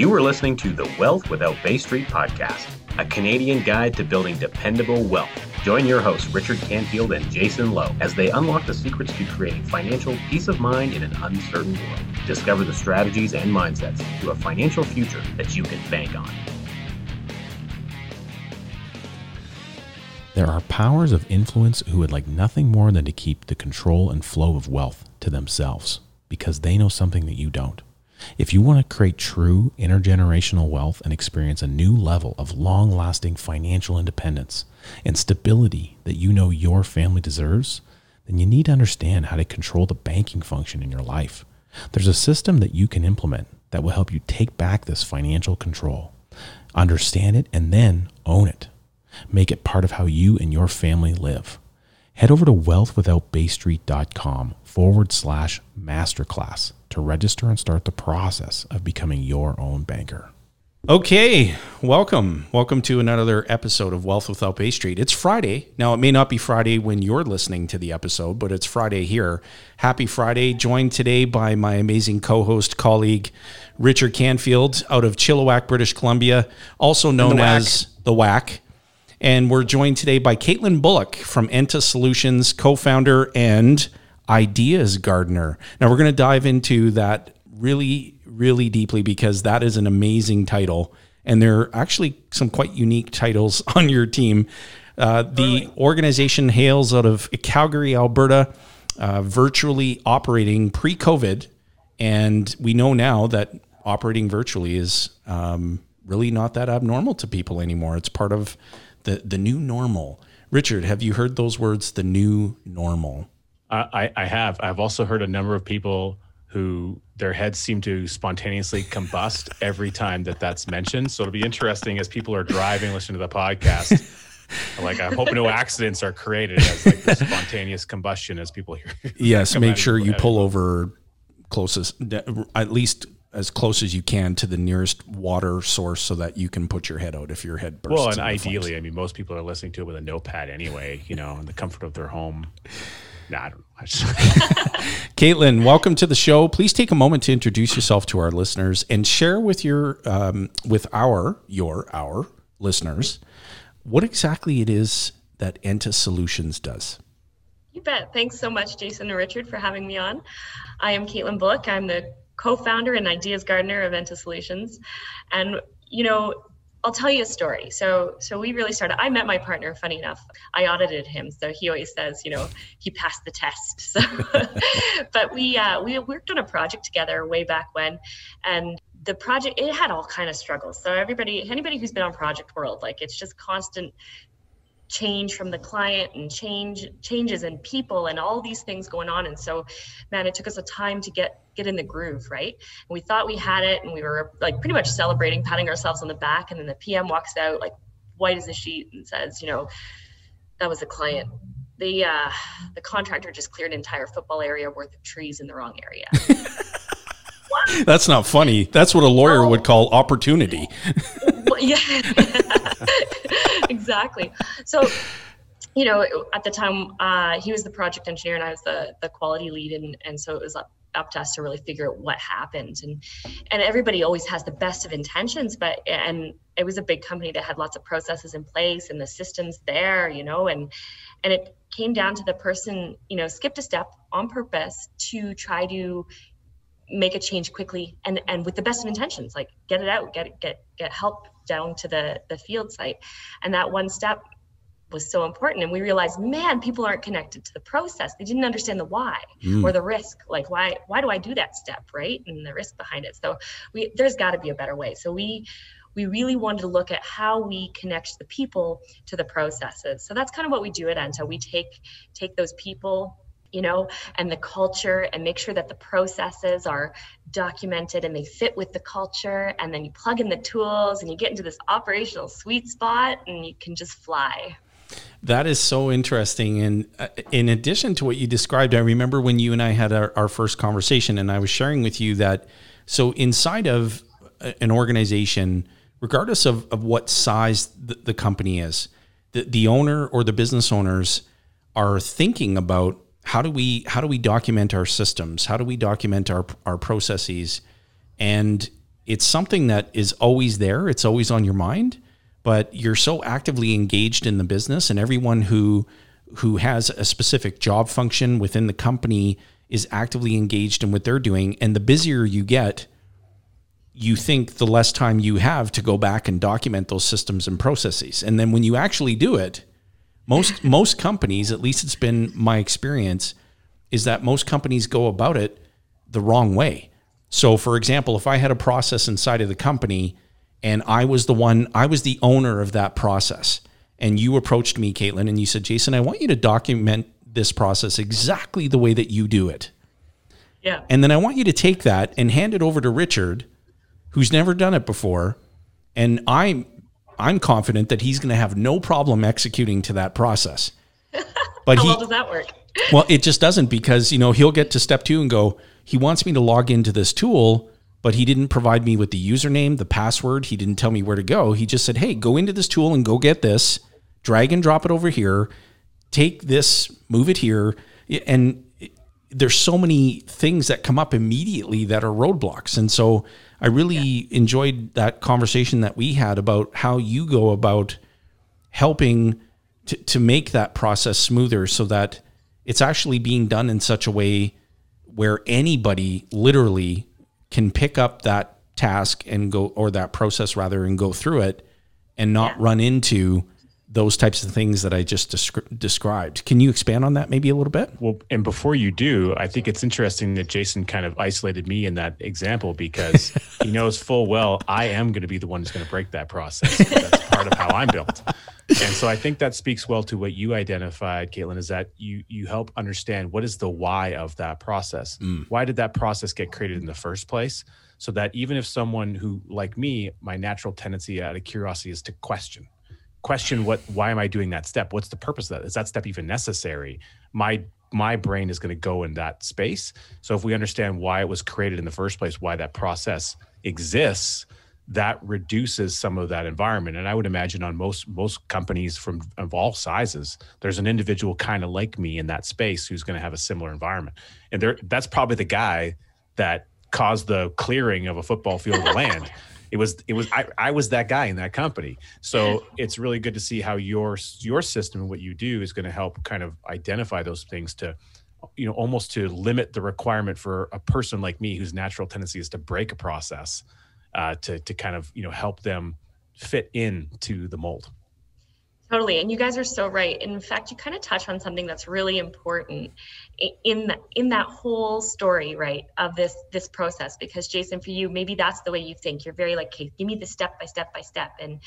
You are listening to the Wealth Without Bay Street podcast, a Canadian guide to building dependable wealth. Join your hosts, Richard Canfield and Jason Lowe, as they unlock the secrets to creating financial peace of mind in an uncertain world. Discover the strategies and mindsets to a financial future that you can bank on. There are powers of influence who would like nothing more than to keep the control and flow of wealth to themselves because they know something that you don't. If you want to create true intergenerational wealth and experience a new level of long lasting financial independence and stability that you know your family deserves, then you need to understand how to control the banking function in your life. There's a system that you can implement that will help you take back this financial control, understand it, and then own it. Make it part of how you and your family live. Head over to wealthwithoutbaystreet.com forward slash masterclass to register and start the process of becoming your own banker. Okay, welcome. Welcome to another episode of Wealth Without Bay Street. It's Friday. Now, it may not be Friday when you're listening to the episode, but it's Friday here. Happy Friday. Joined today by my amazing co host, colleague, Richard Canfield out of Chilliwack, British Columbia, also known the as The Whack. And we're joined today by Caitlin Bullock from Enta Solutions, co founder and ideas gardener. Now, we're going to dive into that really, really deeply because that is an amazing title. And there are actually some quite unique titles on your team. Uh, the organization hails out of Calgary, Alberta, uh, virtually operating pre COVID. And we know now that operating virtually is um, really not that abnormal to people anymore. It's part of the the new normal. Richard, have you heard those words? The new normal. I, I have. I've also heard a number of people who their heads seem to spontaneously combust every time that that's mentioned. So it'll be interesting as people are driving, listening to the podcast. like I hope no accidents are created as like the spontaneous combustion as people hear. Yes, make sure you pull over closest, at least as close as you can to the nearest water source, so that you can put your head out if your head bursts. Well, and into flames. ideally, I mean, most people are listening to it with a notepad anyway, you know, in the comfort of their home. Nah, I don't know. I just- Caitlin, welcome to the show. Please take a moment to introduce yourself to our listeners and share with your um, with our your our listeners what exactly it is that Enta Solutions does. You bet. Thanks so much, Jason and Richard, for having me on. I am Caitlin Bullock. I'm the co-founder and ideas gardener of Enta Solutions. And you know, I'll tell you a story. So so we really started. I met my partner, funny enough. I audited him. So he always says, you know, he passed the test. So but we uh, we worked on a project together way back when and the project it had all kind of struggles. So everybody anybody who's been on Project World, like it's just constant change from the client and change changes in people and all these things going on. And so man it took us a time to get get in the groove right? And we thought we had it and we were like pretty much celebrating patting ourselves on the back. And then the pm walks out like white as a sheet and says you know that was a client. The uh the contractor just cleared an entire football area worth of trees in the wrong area. That's not funny. That's what a lawyer would call opportunity. Yeah, exactly. So, you know, at the time, uh, he was the project engineer and I was the the quality lead, and and so it was up up to us to really figure out what happened. And and everybody always has the best of intentions, but and it was a big company that had lots of processes in place and the systems there, you know, and and it came down to the person, you know, skipped a step on purpose to try to make a change quickly and and with the best of intentions like get it out get it get get help down to the the field site. And that one step was so important. And we realized man people aren't connected to the process. They didn't understand the why hmm. or the risk. Like why why do i do that step right? And the risk behind it. So we there's got to be a better way. So we we really wanted to look at how we connect the people to the processes. So that's kind of what we do at enta. We take take those people you know, and the culture and make sure that the processes are documented and they fit with the culture. And then you plug in the tools and you get into this operational sweet spot and you can just fly. That is so interesting. And uh, in addition to what you described, I remember when you and I had our, our first conversation, and I was sharing with you that so inside of an organization, regardless of, of what size the, the company is, the, the owner or the business owners are thinking about how do we how do we document our systems? How do we document our our processes? And it's something that is always there. It's always on your mind, but you're so actively engaged in the business and everyone who who has a specific job function within the company is actively engaged in what they're doing and the busier you get, you think the less time you have to go back and document those systems and processes. And then when you actually do it, most most companies, at least it's been my experience, is that most companies go about it the wrong way. So for example, if I had a process inside of the company and I was the one, I was the owner of that process, and you approached me, Caitlin, and you said, Jason, I want you to document this process exactly the way that you do it. Yeah. And then I want you to take that and hand it over to Richard, who's never done it before. And I'm I'm confident that he's going to have no problem executing to that process. But How he, well does that work? well, it just doesn't because you know he'll get to step two and go. He wants me to log into this tool, but he didn't provide me with the username, the password. He didn't tell me where to go. He just said, "Hey, go into this tool and go get this. Drag and drop it over here. Take this, move it here." And eh, there's so many things that come up immediately that are roadblocks. And so I really yeah. enjoyed that conversation that we had about how you go about helping to, to make that process smoother so that it's actually being done in such a way where anybody literally can pick up that task and go or that process rather and go through it and not yeah. run into those types of things that I just descri- described. Can you expand on that maybe a little bit? Well, and before you do, I think it's interesting that Jason kind of isolated me in that example because he knows full well I am going to be the one who's going to break that process. That's part of how I'm built. And so I think that speaks well to what you identified, Caitlin, is that you you help understand what is the why of that process. Mm. Why did that process get created in the first place? So that even if someone who, like me, my natural tendency out of curiosity is to question question what why am i doing that step? What's the purpose of that? Is that step even necessary? My my brain is going to go in that space. So if we understand why it was created in the first place why that process exists that reduces some of that environment. And i would imagine on most most companies from of all sizes there's an individual kind of like me in that space who's going to have a similar environment. And there that's probably the guy that caused the clearing of a football field of land it was it was I, I was that guy in that company. So it's really good to see how your your system and what you do is going to help kind of identify those things to you know almost to limit the requirement for a person like me whose natural tendency is to break a process uh, to to kind of you know help them fit into the mold Totally. And you guys are so right. In fact, you kind of touch on something that's really important in that in that whole story, right, of this this process. Because Jason, for you, maybe that's the way you think. You're very like, okay, give me the step by step by step. And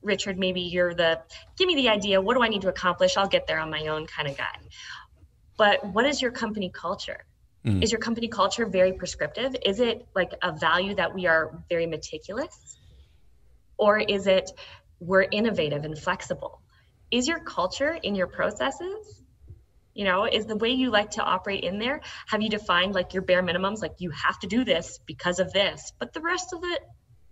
Richard, maybe you're the give me the idea. What do I need to accomplish? I'll get there on my own kind of guy. But what is your company culture? Mm. Is your company culture very prescriptive? Is it like a value that we are very meticulous? Or is it we're innovative and flexible. Is your culture in your processes? You know, is the way you like to operate in there? Have you defined like your bare minimums? Like you have to do this because of this, but the rest of it,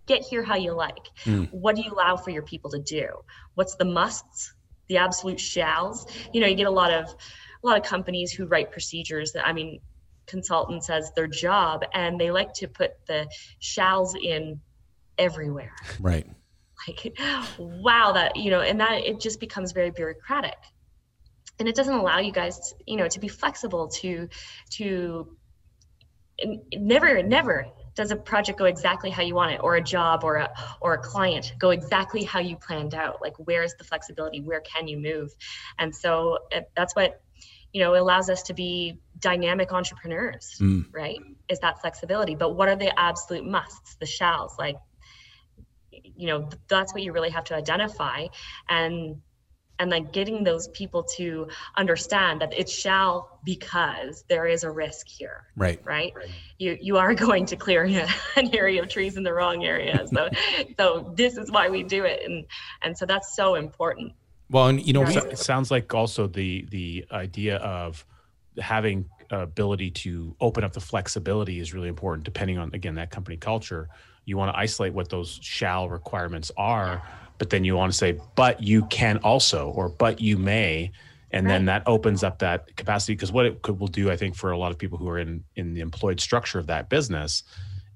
get here how you like. Mm. What do you allow for your people to do? What's the musts, the absolute shalls? You know, you get a lot of a lot of companies who write procedures that I mean, consultants as their job, and they like to put the shalls in everywhere. Right like wow that you know and that it just becomes very bureaucratic. And it doesn't allow you guys you know to be flexible to to never never does a project go exactly how you want it or a job or a or a client go exactly how you planned out. Like where's the flexibility? Where can you move? And so it, that's what you know allows us to be dynamic entrepreneurs mm. right is that flexibility. But what are the absolute musts the shalls? Like you know that's what you really have to identify and and then getting those people to understand that it shall because there is a risk here. Right. Right, right. you you are going to clear an area of trees in the wrong area. So so this is why we do it. And and so that's so important. Well and you know it sounds like also the the idea of having uh, ability to open up the flexibility is really important depending on again that company culture you want to isolate what those shall requirements are but then you want to say but you can also or but you may and right. then that opens up that capacity because what it could will do i think for a lot of people who are in in the employed structure of that business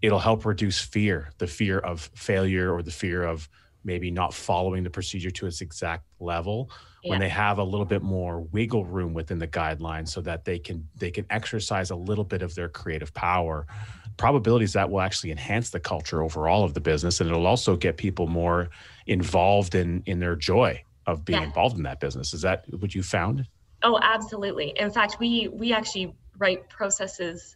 it'll help reduce fear, the fear of failure or the fear of maybe not following the procedure to its exact level when they have a little bit more wiggle room within the guidelines so that they can they can exercise a little bit of their creative power probabilities that will actually enhance the culture overall of the business and it'll also get people more involved in in their joy of being yeah. involved in that business. Is that what you found? Oh absolutely. In fact we we actually write processes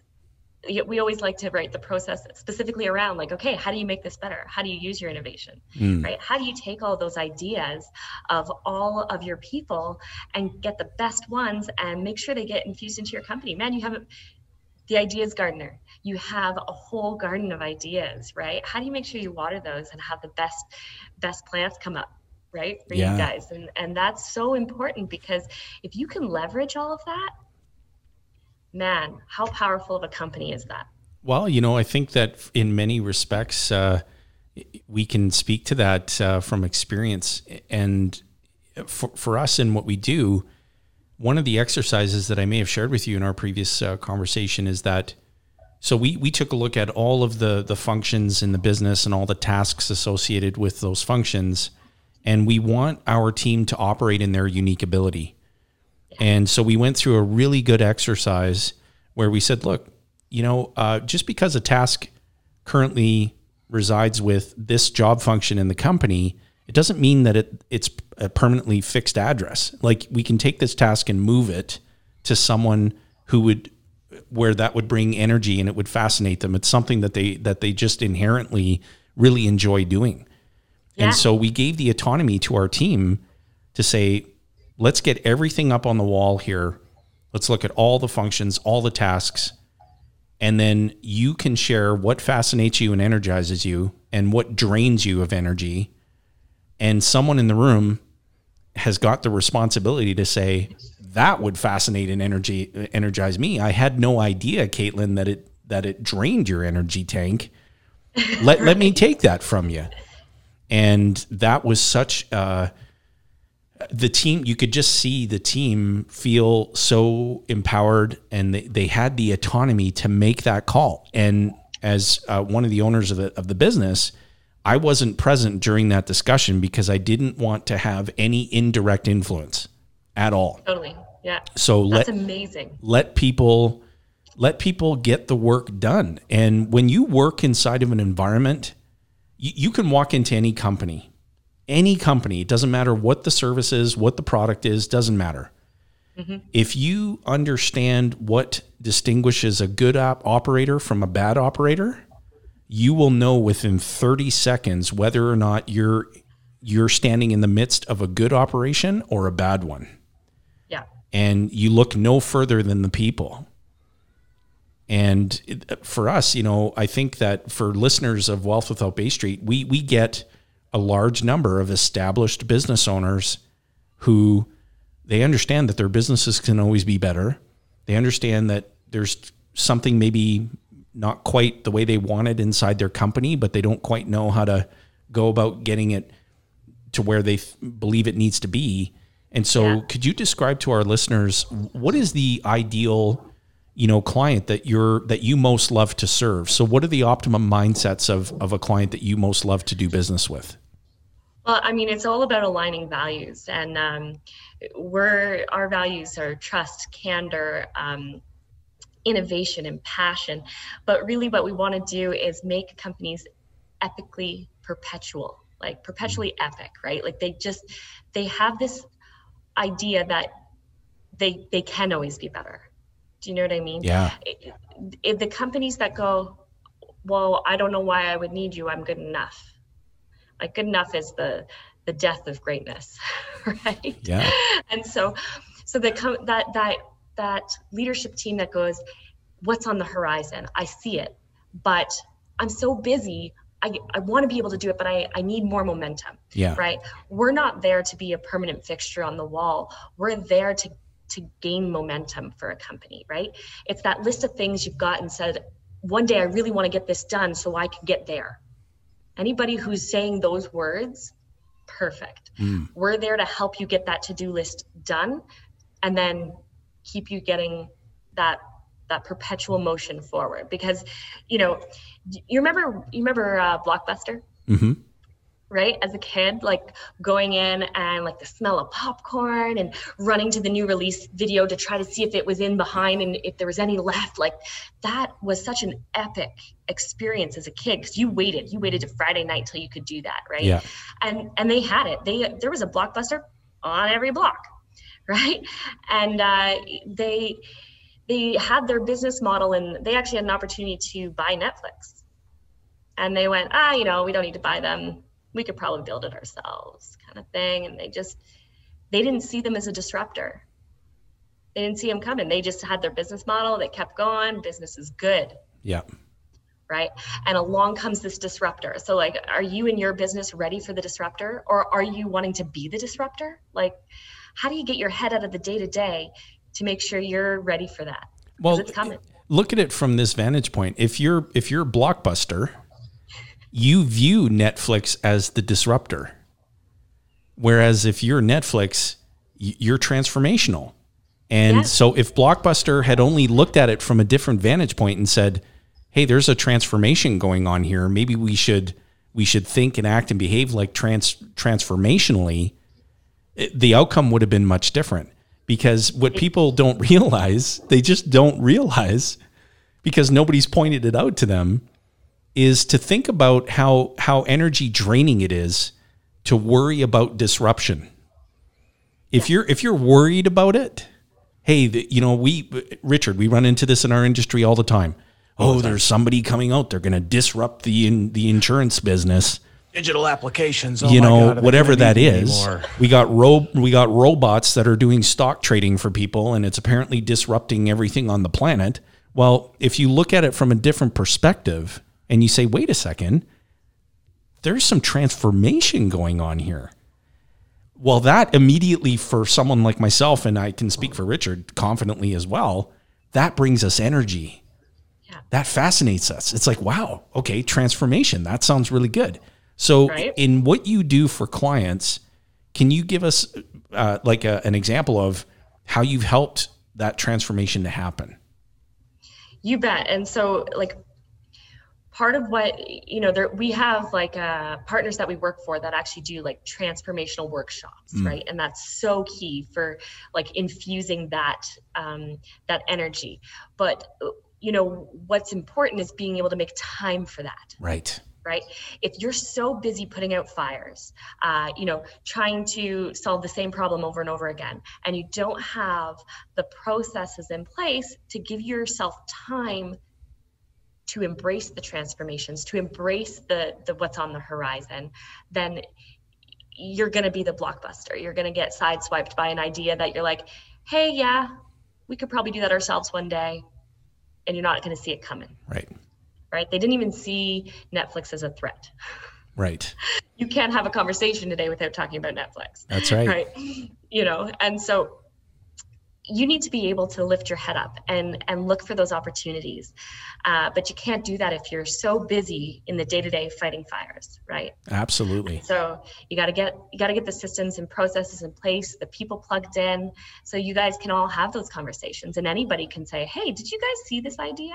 we always like to write the process specifically around like okay how do you make this better? How do you use your innovation mm. right? How do you take all those ideas of all of your people and get the best ones and make sure they get infused into your company? Man you have the ideas gardener you have a whole garden of ideas right how do you make sure you water those and have the best best plants come up right for yeah. you guys and and that's so important because if you can leverage all of that man, how powerful of a company is that? Well, you know, I think that in many respects, uh, we can speak to that uh, from experience. And for, for us and what we do, one of the exercises that I may have shared with you in our previous uh, conversation is that so we we took a look at all of the the functions in the business and all the tasks associated with those functions and we want our team to operate in their unique ability. And so we went through a really good exercise where we said, look, you know, uh, just because a task currently resides with this job function in the company, it doesn't mean that it it's a permanently fixed address. Like we can take this task and move it to someone who would where that would bring energy and it would fascinate them. It's something that they that they just inherently really enjoy doing. Yeah. And so we gave the autonomy to our team to say, let's get everything up on the wall here. Let's look at all the functions, all the tasks, and then you can share what fascinates you and energizes you and what drains you of energy. And someone in the room has got the responsibility to say, that would fascinate and energy energize me. I had no idea, Caitlin, that it that it drained your energy tank. Let right. let me take that from you. And that was such uh, the team you could just see the team feel so empowered and they, they had the autonomy to make that call and as uh, one of the owners of the, of the business i wasn't present during that discussion because i didn't want to have any indirect influence at all. Totally. Yeah. So that's let, amazing. let people let people get the work done. And when you work inside of an environment you, you can walk into any company any company, it doesn't matter what the service is, what the product is, doesn't matter. Mm-hmm. If you understand what distinguishes a good op- operator from a bad operator, you will know within 30 seconds whether or not you're you're standing in the midst of a good operation or a bad one. Yeah. And you look no further than the people. And it, for us, you know, I think that for listeners of Wealth Without Bay Street, we we get a large number of established business owners who they understand that their businesses can always be better. They understand that there's something maybe not quite the way they want it inside their company, but they don't quite know how to go about getting it to where they th- believe it needs to be. And so, yeah. could you describe to our listeners what is the ideal, you know, client that you're that you most love to serve? So, what are the optimum mindsets of of a client that you most love to do business with? Well, I mean, it's all about aligning values, and um, we're our values are trust, candor, um, innovation, and passion. But really, what we want to do is make companies epically perpetual, like perpetually mm-hmm. epic, right? Like they just they have this idea that they they can always be better. Do you know what I mean? Yeah. If the companies that go, well, I don't know why I would need you. I'm good enough like good enough is the the death of greatness right yeah and so so the that that that leadership team that goes what's on the horizon i see it but i'm so busy I, I want to be able to do it, but I, I need more momentum. Yeah. Right. We're not there to be a permanent fixture on the wall. We're there to to gain momentum for a company, right? It's that list of things you've got and said, one day I really want to get this done so I can get there. Anybody who's saying those words, perfect. Mm. We're there to help you get that to do list done and then keep you getting that that perpetual motion forward. Because you know you remember you remember uh, blockbuster? Mm-hmm. right? As a kid like going in and like the smell of popcorn and running to the new release video to try to see if it was in behind and if there was any left. Like that was such an epic experience as a kid because you waited you waited to friday night till you could do that right? Yeah. and and they had it. They there was a blockbuster on every block right? And uh, they they had their business model and they actually had an opportunity to buy netflix. And they went ah you know we don't need to buy them. We could probably build it ourselves kind of thing. And they just they didn't see them as a disruptor. They didn't see them coming. They just had their business model. They kept going. Business is good. Yeah. right? And along comes this disruptor. So like are you in your business ready for the disruptor? Or are you wanting to be the disruptor? Like how do you get your head out of the day to day to make sure you're ready for that? Well, it's coming look at it from this vantage point. If you're if you're Blockbuster, you view Netflix as the disruptor. Whereas if you're Netflix, you're transformational. And Yeah. so if Blockbuster had only looked at it from a different vantage point and said, "Hey, there's a transformation going on here. Maybe we should we should think and act and behave like trans transformationally," it- the outcome would have been much different. Because what people don't realize, they just don't realize because nobody's pointed it out to them is to think about how how energy draining it is to worry about disruption. If you're if you're worried about it, hey, the, you know, we Richard, we run into this in our industry all the time. Oh, there's somebody coming out. They're going to disrupt the in, the insurance business. Digital applications. you know, whatever that is. We got ro- we got robots that are doing stock trading for people, and it's apparently disrupting everything on the planet. Well, if you look at it from a different perspective, and you say, "Wait a second, there's some transformation going on here." Well, that immediately for someone like myself, and I can speak for Richard confidently as well, that brings us energy. Yeah. That fascinates us. It's like, wow, okay, transformation. That sounds really good. So, Right. in what you do for clients, can you give us uh, like a, an example of how you've helped that transformation to happen? You bet. And so, like, part of what you know, there we have like uh, partners that we work for that actually do like transformational workshops, right? And that's so key for like infusing that um, that energy. But you know, what's important is being able to make time for that Right. Right? If you're so busy putting out fires, uh, you know, trying to solve the same problem over and over again, and you don't have the processes in place to give yourself time to embrace the transformations, to embrace the the what's on the horizon, then you're going to be the blockbuster. You're going to get sideswiped by an idea that you're like, "Hey, yeah, we could probably do that ourselves one day." And you're not going to see it coming Right. Right? They didn't even see Netflix as a threat. Right. You can't have a conversation today without talking about Netflix, That's right. right? You know, and so you need to be able to lift your head up and and look for those opportunities, uh, but you can't do that if you're so busy in the day to day fighting fires, right? Absolutely. So you got to get you got to get the systems and processes in place, the people plugged in, so you guys can all have those conversations, and anybody can say, "Hey, did you guys see this idea?"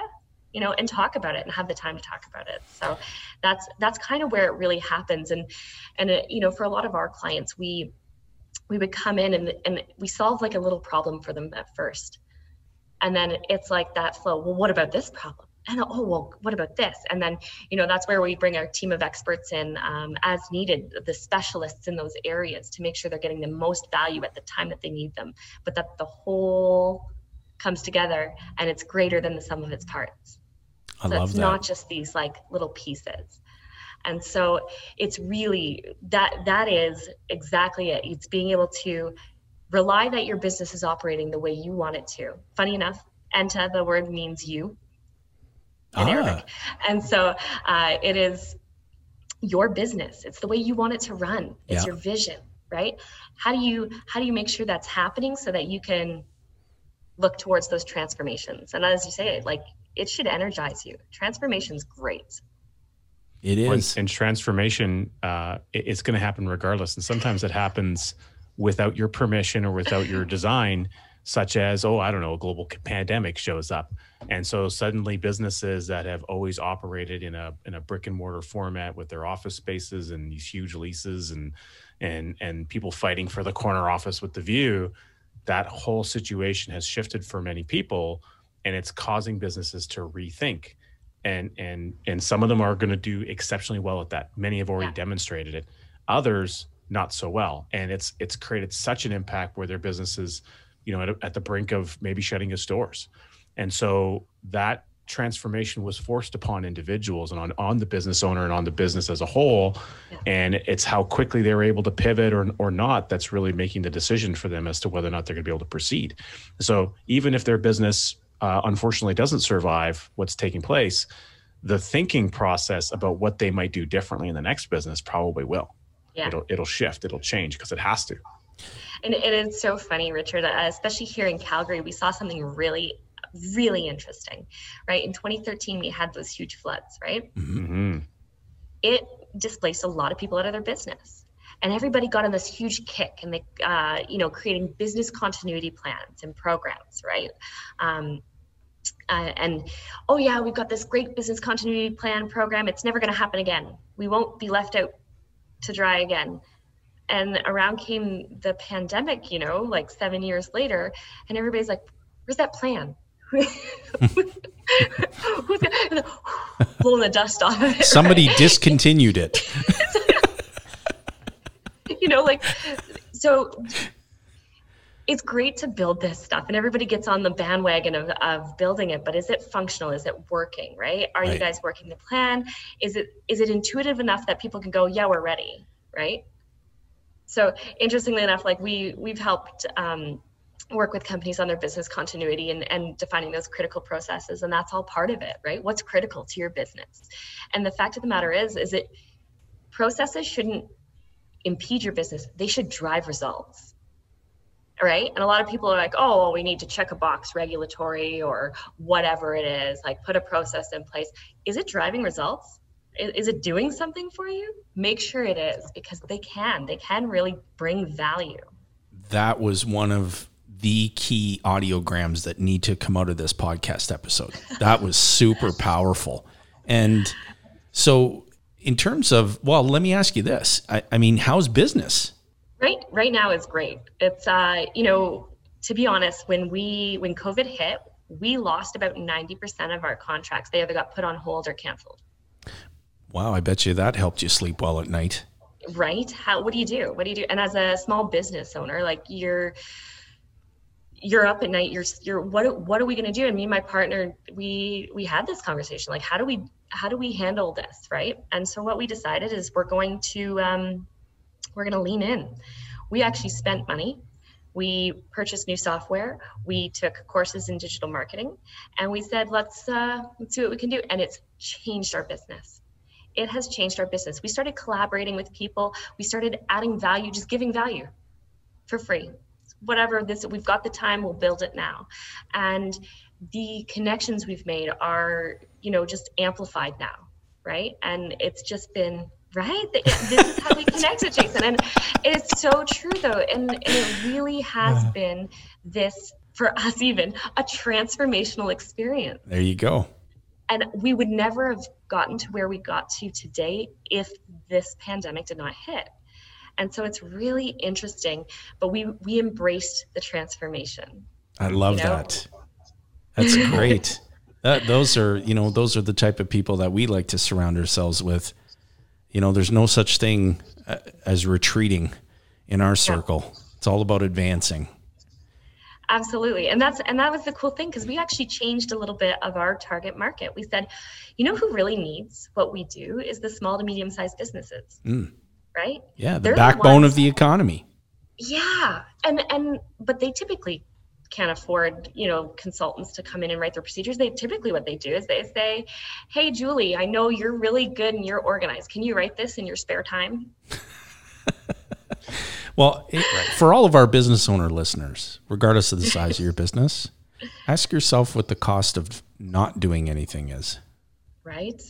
You know, and talk about it and have the time to talk about it. So that's that's kind of where it really happens, and and it, you know, for a lot of our clients, we we would come in and and we solve like a little problem for them at first, and then it's like that flow. Well, what about this problem? And oh well, what about this? And then you know that's where we bring our team of experts in um, as needed, the specialists in those areas to make sure they're getting the most value at the time that they need them, but that the whole comes together and it's greater than the sum of its parts. I So love it's that. not just these like little pieces. And so it's really that that is exactly it. It's being able to rely that your business is operating the way you want it to. Funny enough, enta the word means you in Ah, Arabic. And so uh, it is your business. It's the way you want it to run. It's Yeah. your vision, right? How do you how do you make sure that's happening so that you can look towards those transformations? And as you say, like it should energize you. Transformation's great. It is. When- is. and transformation uh, it- it's going to happen regardless and sometimes it happens without your permission or without your design such as oh i don't know a global pandemic shows up and so suddenly businesses that have always operated in a in a brick and mortar format with their office spaces and these huge leases and and and people fighting for the corner office with the view that whole situation has shifted for many people and it's causing businesses to rethink and and and some of them are going to do exceptionally well at that many have already yeah. demonstrated it others not so well and it's it's created such an impact where their businesses you know, at, at the brink of maybe shutting his doors. And so that transformation was forced upon individuals and on, on the business owner and on the business as a whole. Yeah. And it's how quickly they're able to pivot or, or not that's really making the decision for them as to whether or not they're going to be able to proceed. So even if their business uh, unfortunately doesn't survive what's taking place, the thinking process about what they might do differently in the next business probably will. Yeah. It'll it'll shift, it'll change because it has to. And it is so funny, Richard, uh, especially here in Calgary, we saw something really, really interesting, right? In 2013, we had those huge floods, right? Mm-hmm. It displaced a lot of people out of their business. And everybody got on this huge kick and they, uh, you know, creating business continuity plans and programs, right? Um, uh, and oh yeah, we've got this great business continuity plan program. It's never going to happen again. We won't be left out to dry again and around came the pandemic you know like seven years later and everybody's like where's that plan who's blowing the dust off of it somebody right? discontinued it. You know like so it's great to build this stuff and everybody gets on the bandwagon of, of building it but is it functional? Is it working right? Are right. you guys working the plan? Is it is it intuitive enough that people can go yeah we're ready right? So interestingly enough, like we we've helped um, work with companies on their business continuity and, and defining those critical processes, and that's all part of it, right? What's critical to your business? And the fact of the matter is, is it processes shouldn't impede your business; they should drive results right and a lot of people are like oh well, we need to check a box regulatory or whatever it is like put a process in place is it driving results is it doing something for you? Make sure it is because they can. They can really bring value. That was one of the key audiograms that need to come out of this podcast episode. That was super powerful. And so, in terms of, well, let me ask you this. I, I mean, how's business? Right, right now is great. It's, uh, you know, to be honest, when we when COVID hit, we lost about ninety percent of our contracts. They either got put on hold or canceled. Wow, I bet you that helped you sleep well at night. Right? How what do you do? What do you do? And as a small business owner, like you're you're up at night, you're you're what what are we going to do? And me and my partner, we we had this conversation like how do we how do we handle this, right? And so what we decided is we're going to um we're going to lean in. We actually spent money we purchased new software we took courses in digital marketing and we said let's uh, let's see what we can do and it's changed our business it has changed our business. We started collaborating with people. We started adding value, just giving value for free. Whatever this, we've got the time, we'll build it now. And the connections we've made are, you know, just amplified now, right? And it's just been right? This is how we connected, Jason. And it's so true, though. And, and it really has yeah. been this, for us, even a transformational experience. There you go and we would never have gotten to where we got to today if this pandemic did not hit and so it's really interesting but we we embraced the transformation i love you know? that that's great that those are you know those are the type of people that we like to surround ourselves with you know there's no such thing uh, as retreating in our circle yeah. it's all about advancing Absolutely. And that's and that was the cool thing because we actually changed a little bit of our target market. We said, you know who really needs what we do is the small to medium sized businesses. Mm. Right? Yeah, the They're backbone the of the economy. Yeah. And and but they typically can't afford, you know, consultants to come in and write their procedures. They typically what they do is they say, "Hey Julie, I know you're really good and you're organized. Can you write this in your spare time?" Well, it, for all of our business owner listeners, regardless of the size of your business, ask yourself what the cost of not doing anything is. Right.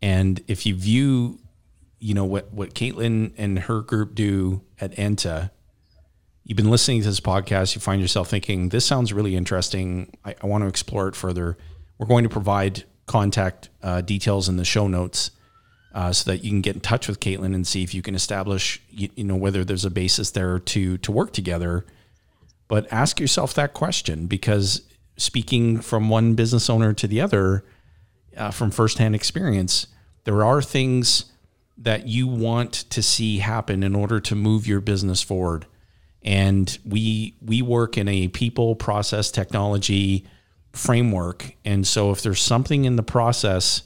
And if you view, you know, what, what Caitlin and her group do at ENTA, you've been listening to this podcast, you find yourself thinking, this sounds really interesting. I, I want to explore it further. We're going to provide contact uh, details in the show notes uh, so that you can get in touch with Caitlin and see if you can establish, you, you, know, whether there's a basis there to to work together. But ask yourself that question because speaking from one business owner to the other, uh, from firsthand experience, there are things that you want to see happen in order to move your business forward. And we we work in a people, process, technology framework. And so if there's something in the process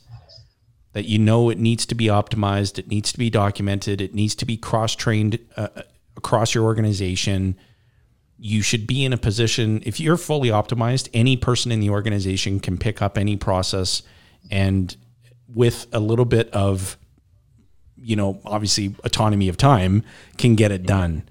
that you know it needs to be optimized, it needs to be documented, it needs to be cross trained uh, across your organization. You should be in a position, if you're fully optimized, any person in the organization can pick up any process and with a little bit of, you know, obviously autonomy of time, can get it done.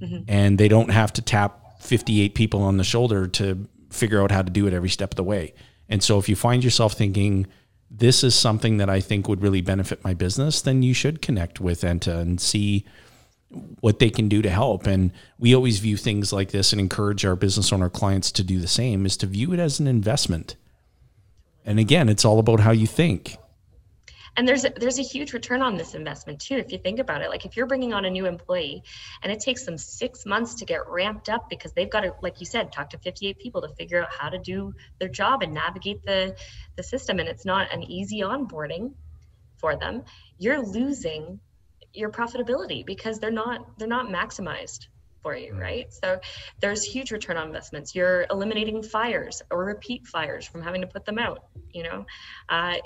Mm-hmm. And they don't have to tap 58 people on the shoulder to figure out how to do it every step of the way. And so if you find yourself thinking, this is something that I think would really benefit my business, then you should connect with Enta and see what they can do to help. And we always view things like this and encourage our business owner clients to do the same is to view it as an investment. And again, it's all about how you think and there's a, there's a huge return on this investment too if you think about it like if you're bringing on a new employee and it takes them six months to get ramped up because they've got to like you said talk to 58 people to figure out how to do their job and navigate the the system and it's not an easy onboarding for them you're losing your profitability because they're not they're not maximized for you, mm. right? So there's huge return on investments. You're eliminating fires or repeat fires from having to put them out. You know, uh,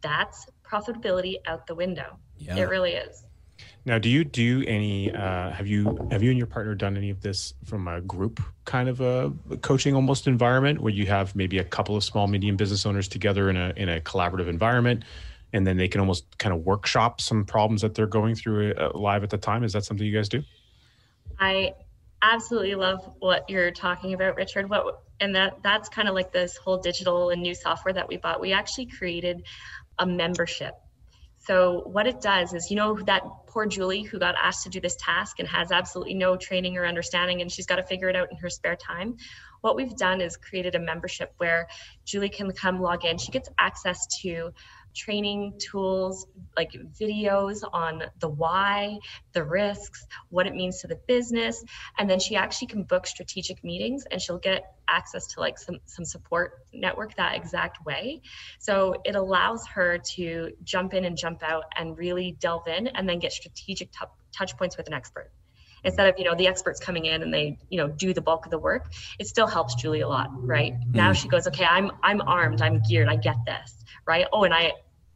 that's profitability out the window. Yeah. It really is. Now, do you do any? Uh, have you have you and your partner done any of this from a group kind of a coaching almost environment where you have maybe a couple of small medium business owners together in a in a collaborative environment, and then they can almost kind of workshop some problems that they're going through uh, live at the time? Is that something you guys do? I absolutely love what you're talking about, Richard. What and that that's kind of like this whole digital and new software that we bought. We actually created a membership. So what it does is, you know, that poor Julie who got asked to do this task and has absolutely no training or understanding, and she's got to figure it out in her spare time. What we've done is created a membership where Julie can come log in. She gets access to training tools like videos on the why, the risks, what it means to the business. And then she actually can book strategic meetings and she'll get access to like some, some support network that exact way. So it allows her to jump in and jump out and really delve in and then get strategic t- touch points with an expert instead of you know the experts coming in and they you know do the bulk of the work it still helps julie a lot right mm. now she goes okay i'm i'm armed i'm geared i get this right oh and i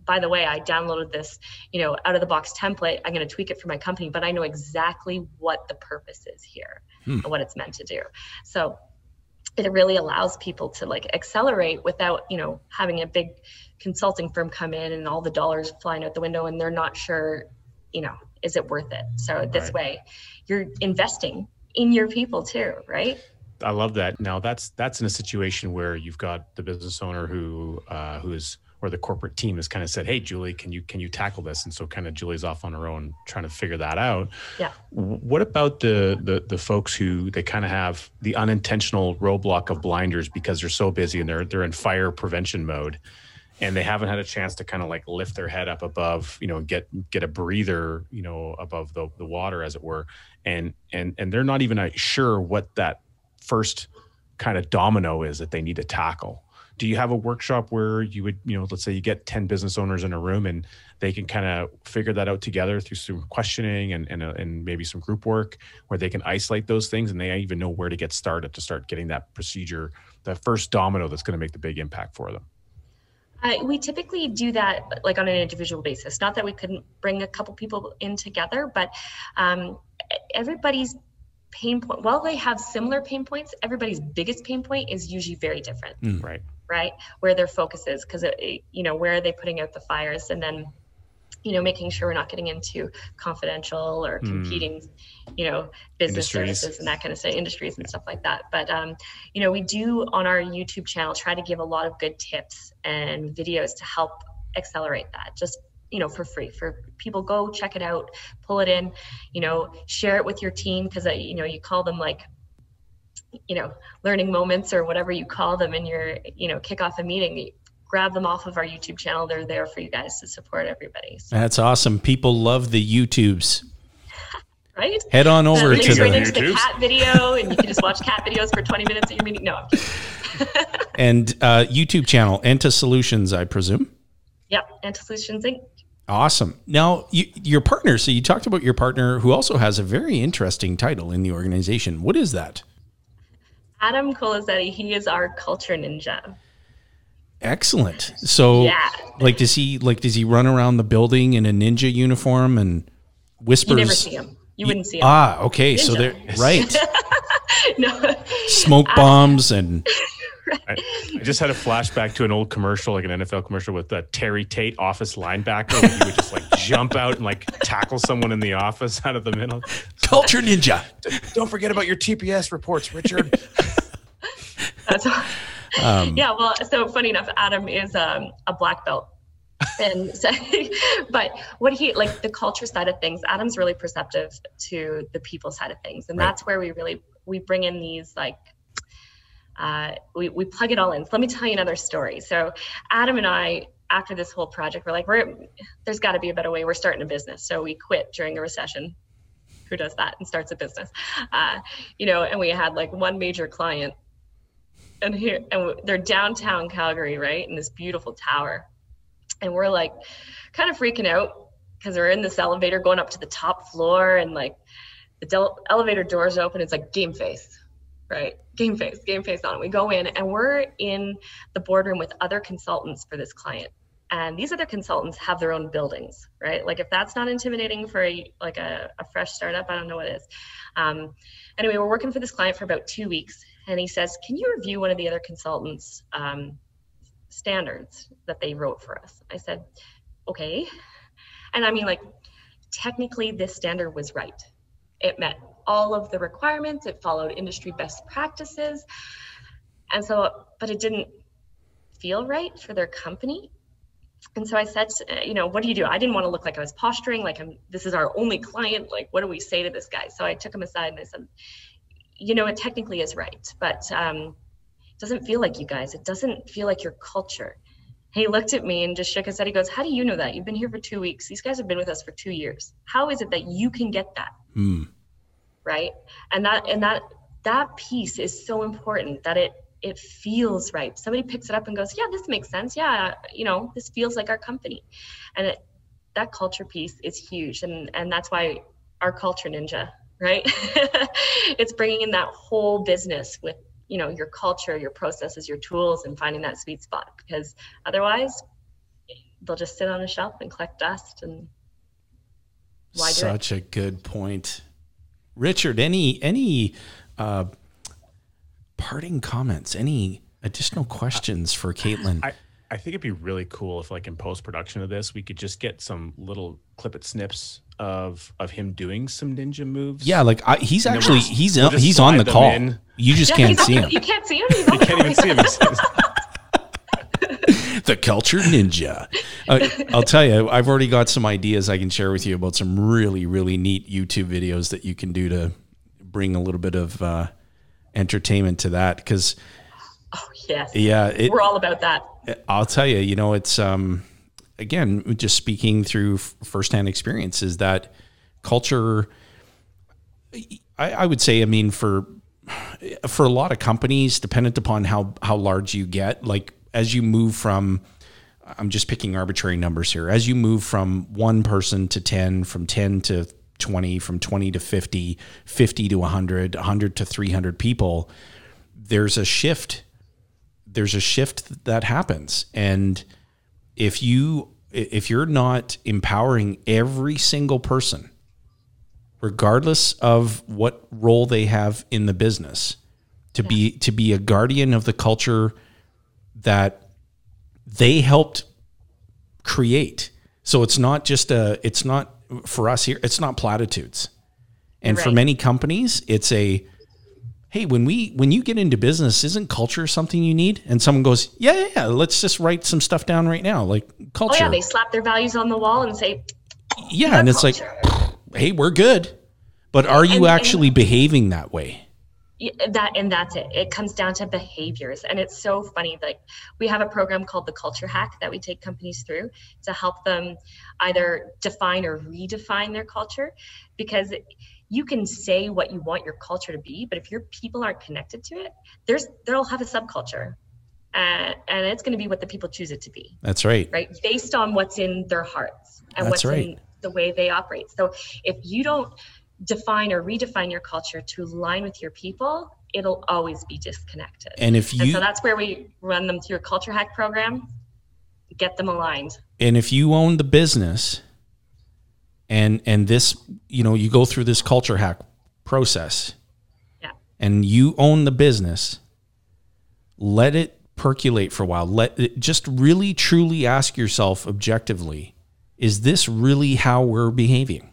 by the way, I downloaded this, you know, out of the box template. I'm going to tweak it for my company, but I know exactly what the purpose is here hmm. and what it's meant to do. So it really allows people to like accelerate without, you know, having a big consulting firm come in and all the dollars flying out the window and they're not sure, you know, is it worth it? So this right. way you're investing in your people too, right? I love that. Now that's that's in a situation where you've got the business owner who uh, who is or the corporate team has kind of said, "Hey, Julie, can you can you tackle this?" And so kind of Julie's off on her own trying to figure that out. Yeah. What about the the the folks who they kind of have the unintentional roadblock of blinders because they're so busy and they're they're in fire prevention mode, and they haven't had a chance to kind of like lift their head up above, you know, get get a breather, you know, above the the water as it were, and and and they're not even sure what that first kind of domino is that they need to tackle. Do you have a workshop where you would you know let's say you get 10 business owners in a room and they can kind of figure that out together through some questioning and and, uh, and maybe some group work where they can isolate those things and they even know where to get started to start getting that procedure that first domino that's going to make the big impact for them uh, we typically do that like on an individual basis. Not that we couldn't bring a couple people in together but um, everybody's pain point while they have similar pain points everybody's biggest pain point is usually very different. Mm, right. Right? Where their focus is because you know where are they putting out the fires? And then you know making sure we're not getting into confidential or hmm. competing mm. you know business industries. services and that kind of stuff industries and stuff like that but um, you know we do on our youtube channel try to give a lot of good tips and videos to help accelerate that just you know for free for people go check it out pull it in you know share it with your team because you know you call them like you know learning moments or whatever you call them in your you know kick off a meeting grab them off of our youtube channel they're there for you guys to support everybody so, That's awesome. People love the YouTubes. right Head on over links to right the into the YouTubes? cat video and you can just watch cat videos for 20 minutes at your meeting no I'm kidding. and uh, YouTube channel Enta Solutions, I presume. yep Enta Solutions inc Awesome. Now, you, your partner. So you talked about your partner, who also has a very interesting title in the organization. What is that? adam colazetti he is our culture ninja Excellent. So, Yeah. like, does he like does he run around the building in a ninja uniform and whispers? you never see him you wouldn't see him Ah, okay. So they're right. no Smoke bombs and I, I just had a flashback to an old commercial, like an NFL commercial with uh, Terry Tate, office linebacker. Where he would just like jump out and like tackle someone in the office out of the middle. culture ninja. Don't forget about your TPS reports, Richard. That's Um, yeah. Well, so funny enough, Adam is um, a black belt, and so, but what he like the culture side of things. Adam's really perceptive to the people side of things, and Right. that's where we really we bring in these like. Uh, we, we plug it all in. So let me tell you another story. So Adam and I, after this whole project, we're like, we're there's got to be a better way. We're starting a business, so we quit during a recession. Who does that and starts a business? Uh, you know, and we had like one major client and here and they're downtown Calgary, right? In this beautiful tower. And we're like kind of freaking out because we're in this elevator going up to the top floor and like the del- elevator doors open. It's like game face, right? Game face, game face on. We go in and we're in the boardroom with other consultants for this client. And these other consultants have their own buildings, right? Like if that's not intimidating for a, like a, a fresh startup, I don't know what is. Um, anyway, we're working for this client for about two weeks and he says, "Can you review one of the other consultants' um, standards that they wrote for us?" I said, "Okay," and I mean, like, technically, this standard was right. It met all of the requirements. It followed industry best practices, and so, but it didn't feel right for their company. And so I said, you know, what do you do? I didn't want to look like I was posturing, like I'm. This is our only client. Like, what do we say to this guy? So I took him aside and I said, you know, it technically is right, but um, it doesn't feel like you guys. It doesn't feel like your culture. He looked at me and just shook his head. He goes, How do you know that? You've been here for two weeks. These guys have been with us for two years. How is it that you can get that? Hmm. Right. And that and that that piece is so important that it it feels right. Somebody picks it up and goes, Yeah, this makes sense. Yeah, you know, this feels like our company. And it, that culture piece is huge. And and that's why our culture ninja right? it's bringing in that whole business with you know your culture, your processes, your tools, and finding that sweet spot. Because otherwise, they'll just sit on a shelf and collect dust. And why do it? Such a good point, Richard. Any any uh, parting comments? Any additional questions for Caitlin? I, I think it'd be really cool if, like, in post production of this, we could just get some little clip it snips of of him doing some ninja moves. yeah, like I, he's then actually we'll just- he's we'll he's on the call. in. You just Yeah, can't he's on see him. You can't see him. He's You can't even see him. The culture ninja. Uh, I'll tell you, I've already got some ideas I can share with you about some really, really neat YouTube videos that you can do to bring a little bit of uh, entertainment to that. Because Oh yes, yeah, it, we're all about that. I'll tell you, you know, it's um, again just speaking through firsthand experience is that culture. I, I would say, I mean, for for a lot of companies, dependent upon how how large you get, like as you move from, I'm just picking arbitrary numbers here. As you move from one person to ten, from ten to 20, from 20 to 50, 50 to 100, 100 to 300 people, there's a shift there's a shift that happens and if you if you're not empowering every single person regardless of what role they have in the business to be to be a guardian of the culture that they helped create. So it's not just a it's not for us here it's not platitudes. And for many companies it's a hey, when we when you get into business, isn't culture something you need? And someone goes, yeah, yeah, yeah let's just write some stuff down right now, like culture. Oh yeah, they slap their values on the wall and say, yeah, and it's culture. like, hey, we're good, but are you And- and- actually behaving that way? That and that's it it comes down to behaviors and it's so funny like we have a program called the culture hack that we take companies through to help them either define or redefine their culture because you can say what you want your culture to be but if your people aren't connected to it there's they'll have a subculture uh, and it's going to be what the people choose it to be. That's right. right? Based on what's in their hearts and That's what's right. in the way they operate. So if you don't define or redefine your culture to align with your people it'll always be disconnected. And if and you so that's where we run them through a culture hack program. Get them aligned. And if you own the business and and this you know you go through this culture hack process. Yeah. And you own the business. Let it percolate for a while. Let it just really truly ask yourself objectively is this really how we're behaving?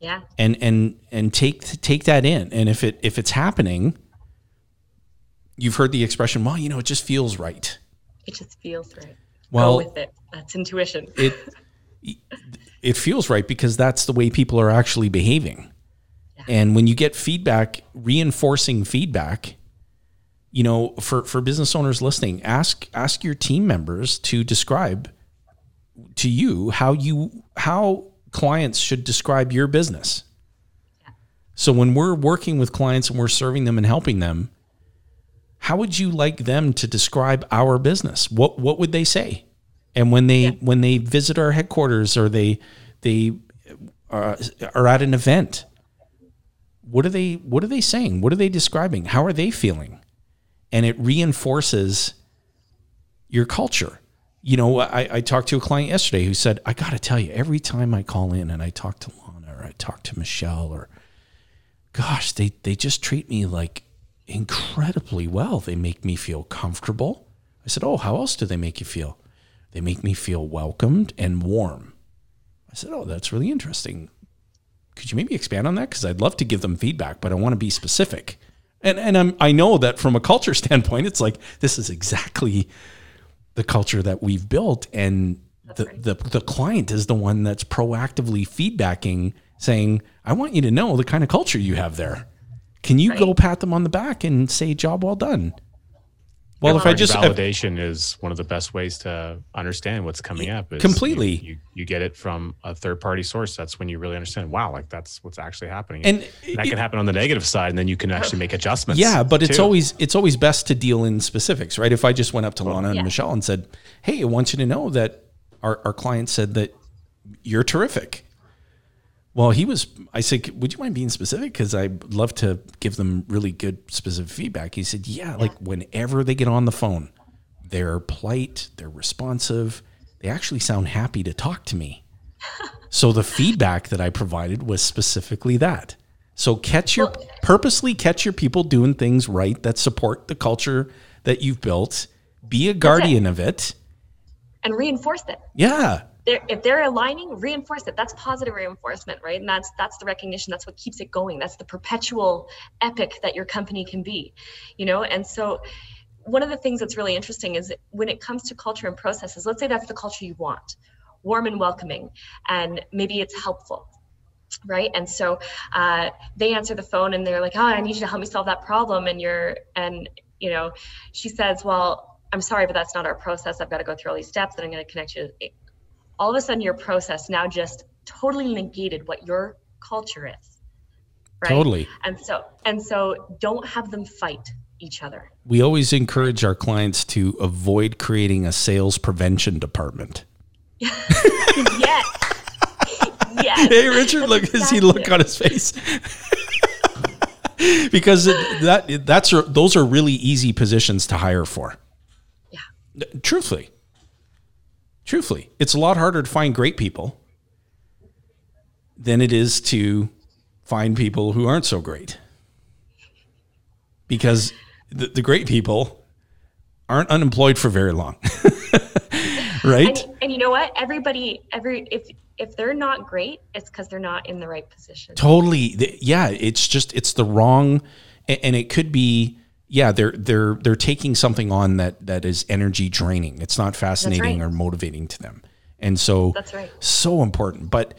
Yeah. And and and take take that in. And if it if it's happening you've heard the expression well you know it just feels right. It just feels right. Well- go with it. That's intuition. it it feels right because that's the way people are actually behaving. And when you get feedback, reinforcing feedback, you know, for for business owners listening, ask ask your team members to describe to you how you how clients should describe your business. So when we're working with clients and we're serving them and helping them, how would you like them to describe our business? What what would they say? And when they when they visit our headquarters or they they uh, are at an event, what are they what are they saying? What are they describing? How are they feeling? And it reinforces your culture. You know, I, I talked to a client yesterday who said, I got to tell you, every time I call in and I talk to Lana or I talk to Michelle or gosh, they, they just treat me like incredibly well. They make me feel comfortable. I said, Oh, how else do they make you feel? They make me feel welcomed and warm. I said, Oh, that's really interesting. Could you maybe expand on that? Because I'd love to give them feedback, but I want to be specific. And and I'm, I know that from a culture standpoint, it's like this is exactly the culture that we've built, and the, right. the the client is the one that's proactively feedbacking, saying, "I want you to know the kind of culture you have there." Can you go pat them on the back and say, "Job well done"? Well, if I just if- validation is one of the best ways to understand what's coming up. is Completely. you, you, you get it from a third party source. That's when you really understand. Wow, like that's what's actually happening. And that it- can happen on the negative side, and then you can actually make adjustments. Yeah, but it's always it's always best to deal in specifics, right? If I just went up to Lana and Michelle and said, "Hey, I want you to know that our our client said that you're terrific." Well, he was. I said, "Would you mind being specific? Because I'd love to give them really good specific feedback." He said, "Yeah, like whenever they get on the phone, they're polite, they're responsive, they actually sound happy to talk to me." so the feedback that I provided was specifically that. So catch your purposely catch your people doing things right that support the culture that you've built. Be a guardian of it. and reinforce it Yeah. They're, if they're aligning reinforce it. That's positive reinforcement right? And that's that's the recognition. That's what keeps it going. That's the perpetual epic that your company can be you know? And so one of the things that's really interesting is when it comes to culture and processes let's say that's the culture you want warm and welcoming and maybe it's helpful right? And so uh, they answer the phone and they're like oh i need you to help me solve that problem. And you're and you know she says well i'm sorry but that's not our process. I've got to go through all these steps and i'm going to connect you all of a sudden your process now just totally negated what your culture is right Totally. and so and so don't have them fight each other We always encourage our clients to avoid creating a sales prevention department. yes yes Hey, Richard, look, does he look on his face? because that that's those are really easy positions to hire for. yeah Truthfully, truthfully, it's a lot harder to find great people than it is to find people who aren't so great. Because the, the great people aren't unemployed for very long, right? and, and you know what everybody every if if they're not great it's because they're not in the right position Totally. Yeah, it's just it's the wrong and, and it could be yeah they're they're they're taking something on that that is energy draining. It's not fascinating right. or motivating to them. And so That's right. so important. But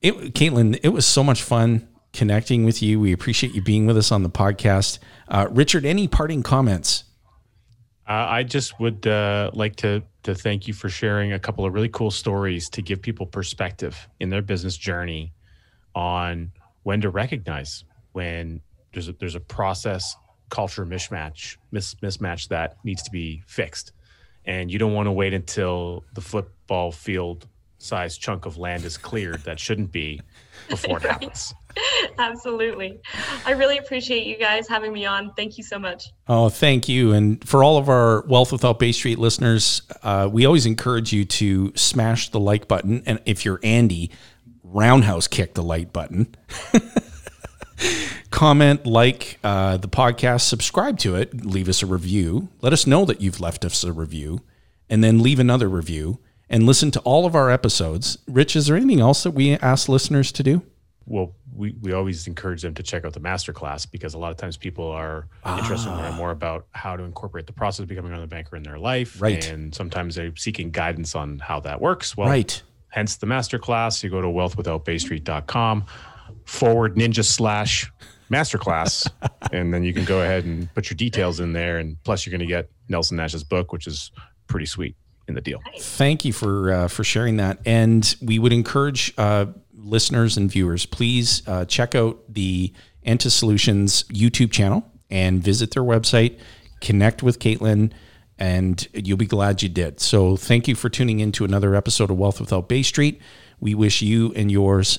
it caitlin it was so much fun connecting with you. We appreciate you being with us on the podcast. Uh, richard any parting comments? Uh, I just would uh, like to to thank you for sharing a couple of really cool stories to give people perspective in their business journey on when to recognize when there's a, there's a process culture mismatch mis, mismatch that needs to be fixed, and you don't want to wait until the football field size chunk of land is cleared that shouldn't be before it happens. Absolutely. I really appreciate you guys having me on. Thank you so much. Oh, thank you. And for all of our Wealth Without Bay Street listeners, uh, we always encourage you to smash the like button. And if you're Andy, roundhouse kick the like button. Comment, like uh, the podcast, subscribe to it, leave us a review. Let us know that you've left us a review, and then leave another review and listen to all of our episodes. Rich, is there anything else that we ask listeners to do? well, we, we always encourage them to check out the masterclass because a lot of times people are interested in learning more about how to incorporate the process of becoming another banker in their life. Right. And sometimes they're seeking guidance on how that works. Well, Right. hence the masterclass. You go to wealthwithoutbaystreet.com forward ninja slash masterclass. and then you can go ahead and put your details in there. And plus, you're going to get Nelson Nash's book, which is pretty sweet in the deal. Thank you for uh, for sharing that. And we would encourage uh, listeners and viewers, please uh, check out the Enta Solutions YouTube channel and visit their website. Connect with Caitlin, and you'll be glad you did. So, thank you for tuning in to another episode of Wealth Without Bay Street. We wish you and yours